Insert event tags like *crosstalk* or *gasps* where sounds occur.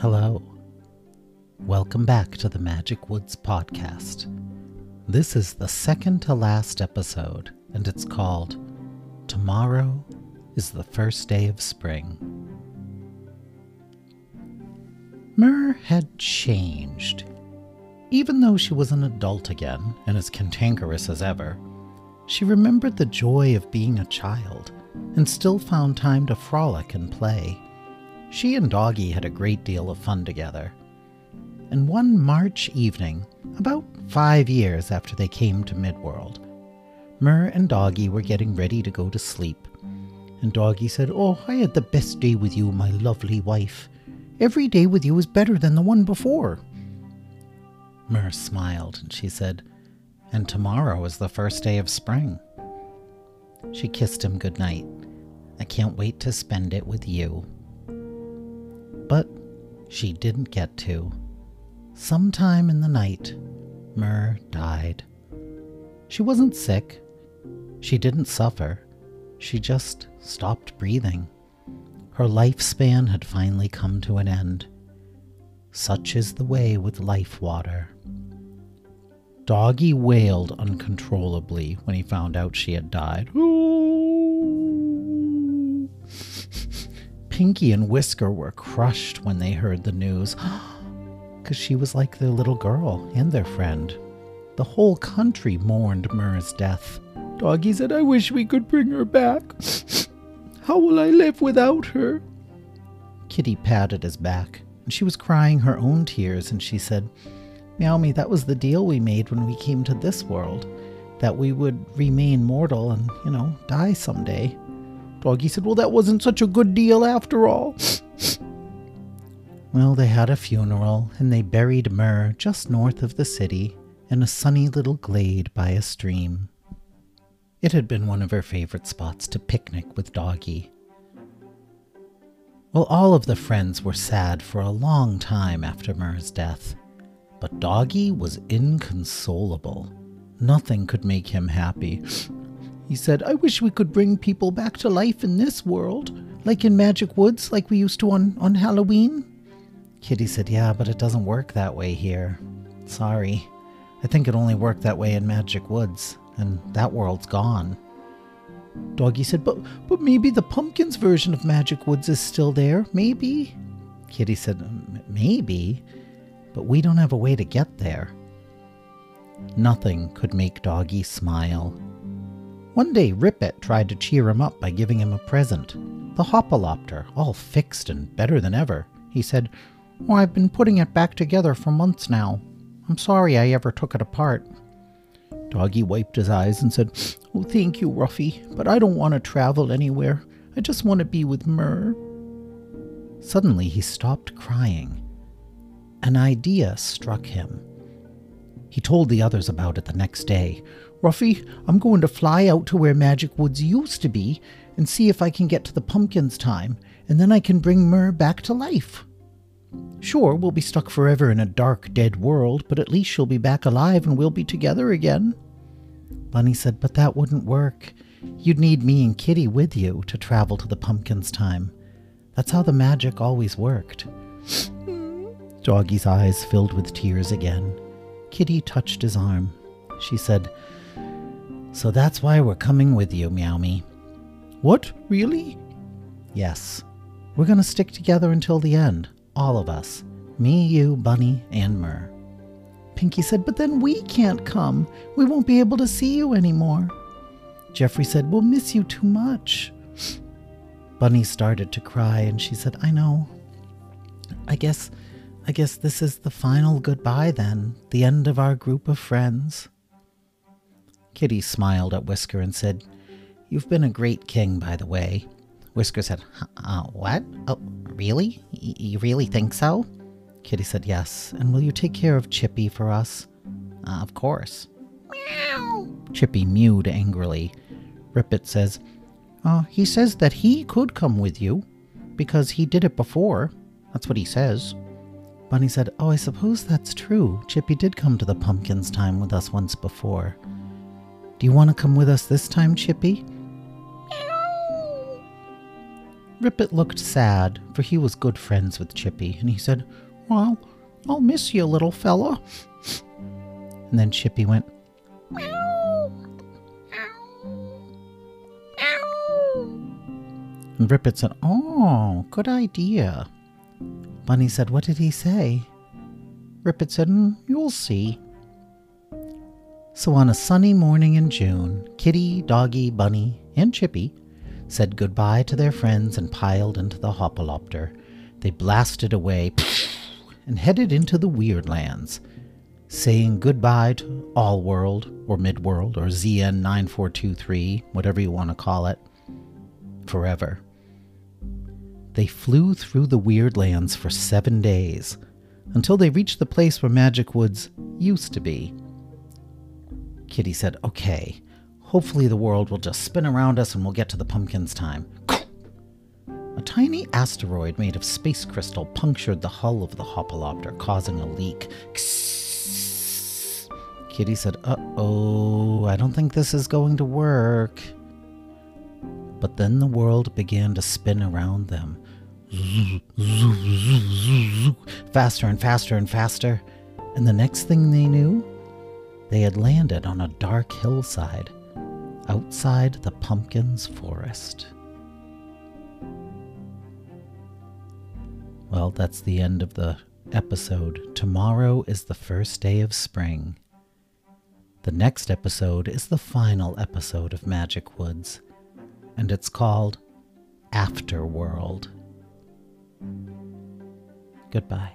Hello. Welcome back to the Magic Woods podcast. This is the second to last episode, and it's called Tomorrow is the First Day of Spring. Mer had changed. Even though she was an adult again and as cantankerous as ever, she remembered the joy of being a child and still found time to frolic and play. She and Doggy had a great deal of fun together. And one March evening, about five years after they came to Midworld, Mer and Doggy were getting ready to go to sleep. And Doggy said, Oh, I had the best day with you, my lovely wife. Every day with you is better than the one before. Mer smiled and she said, And tomorrow is the first day of spring. She kissed him good night. I can't wait to spend it with you. But she didn't get to. Sometime in the night, Mer died. She wasn't sick. She didn't suffer. She just stopped breathing. Her lifespan had finally come to an end. Such is the way with life water. Doggy wailed uncontrollably when he found out she had died. Pinky and Whisker were crushed when they heard the news, *gasps* because she was like their little girl and their friend. The whole country mourned Mer's death. Doggy said, I wish we could bring her back. *laughs* How will I live without her? Kitty patted his back, and she was crying her own tears, and she said, Meow Me, that was the deal we made when we came to this world, that we would remain mortal and, you know, die someday. Doggy said, Well, that wasn't such a good deal after all. well, they had a funeral, and they buried Mer just north of the city in a sunny little glade by a stream. It had been one of her favorite spots to picnic with Doggy. Well, all of the friends were sad for a long time after Mer's death, but Doggy was inconsolable. Nothing could make him happy. He said, I wish we could bring people back to life in this world, like in Magic Woods, like we used to on, on Halloween. Kitty said, Yeah, but it doesn't work that way here. Sorry. I think it only worked that way in Magic Woods, and that world's gone. Doggy said, But but maybe the pumpkins version of Magic Woods is still there. Maybe. Kitty said, Maybe. But we don't have a way to get there. Nothing could make Doggy smile. One day, Rip It tried to cheer him up by giving him a present. The Hopalopter, all fixed and better than ever. He said, Oh, I've been putting it back together for months now. I'm sorry I ever took it apart. Doggy wiped his eyes and said, Oh, thank you, Ruffy, but I don't want to travel anywhere. I just want to be with Mer. Suddenly, he stopped crying. An idea struck him. He told the others about it the next day. Ruffy, I'm going to fly out to where Magic Woods used to be and see if I can get to the pumpkins time, and then I can bring Mer back to life. Sure, we'll be stuck forever in a dark, dead world, but at least she'll be back alive and we'll be together again. Bunny said, But that wouldn't work. You'd need me and Kitty with you to travel to the pumpkins time. That's how the magic always worked. Doggy's eyes filled with tears again. Kitty touched his arm. She said, So that's why we're coming with you, Meow Me. What? Really? Yes. We're going to stick together until the end. All of us. Me, you, Bunny, and Mer. Pinky said, But then we can't come. We won't be able to see you anymore. Jeffrey said, We'll miss you too much. Bunny started to cry and she said, I know. I guess I guess this is the final goodbye then, the end of our group of friends. Kitty smiled at Whisker and said, You've been a great king, by the way. Whisker said, uh, What? Oh, really? Y- you really think so? Kitty said, Yes. And will you take care of Chippy for us? Uh, of course. Meow. Chippy mewed angrily. Rip It says, uh, He says that he could come with you, because he did it before. That's what he says. Bunny said, Oh, I suppose that's true. Chippy did come to the pumpkins time with us once before. Do you want to come with us this time, Chippy? Meow. Rippet looked sad, for he was good friends with Chippy, and he said, Well, I'll miss you, little fella. And then Chippy went, Meow, And Rippet said, Oh, good idea. Bunny said, What did he say? Rippet said, mm, You'll see. So on a sunny morning in June, Kitty, Doggy, Bunny, and Chippy said goodbye to their friends and piled into the Hopalopter. They blasted away *laughs* and headed into the Weird Lands, saying goodbye to All World, or Midworld, or ZN 9423, whatever you want to call it, forever. They flew through the Weird Lands for seven days until they reached the place where Magic Woods used to be. Kitty said, Okay, hopefully the world will just spin around us and we'll get to the pumpkin's time. *clears throat* A tiny asteroid made of space crystal punctured the hull of the Hopalopter, causing a leak. Kitty said, Uh oh, I don't think this is going to work. But then the world began to spin around them. Faster and faster and faster. And the next thing they knew, they had landed on a dark hillside outside the pumpkin's forest. Well, that's the end of the episode. Tomorrow is the first day of spring. The next episode is the final episode of Magic Woods, and it's called Afterworld. Goodbye.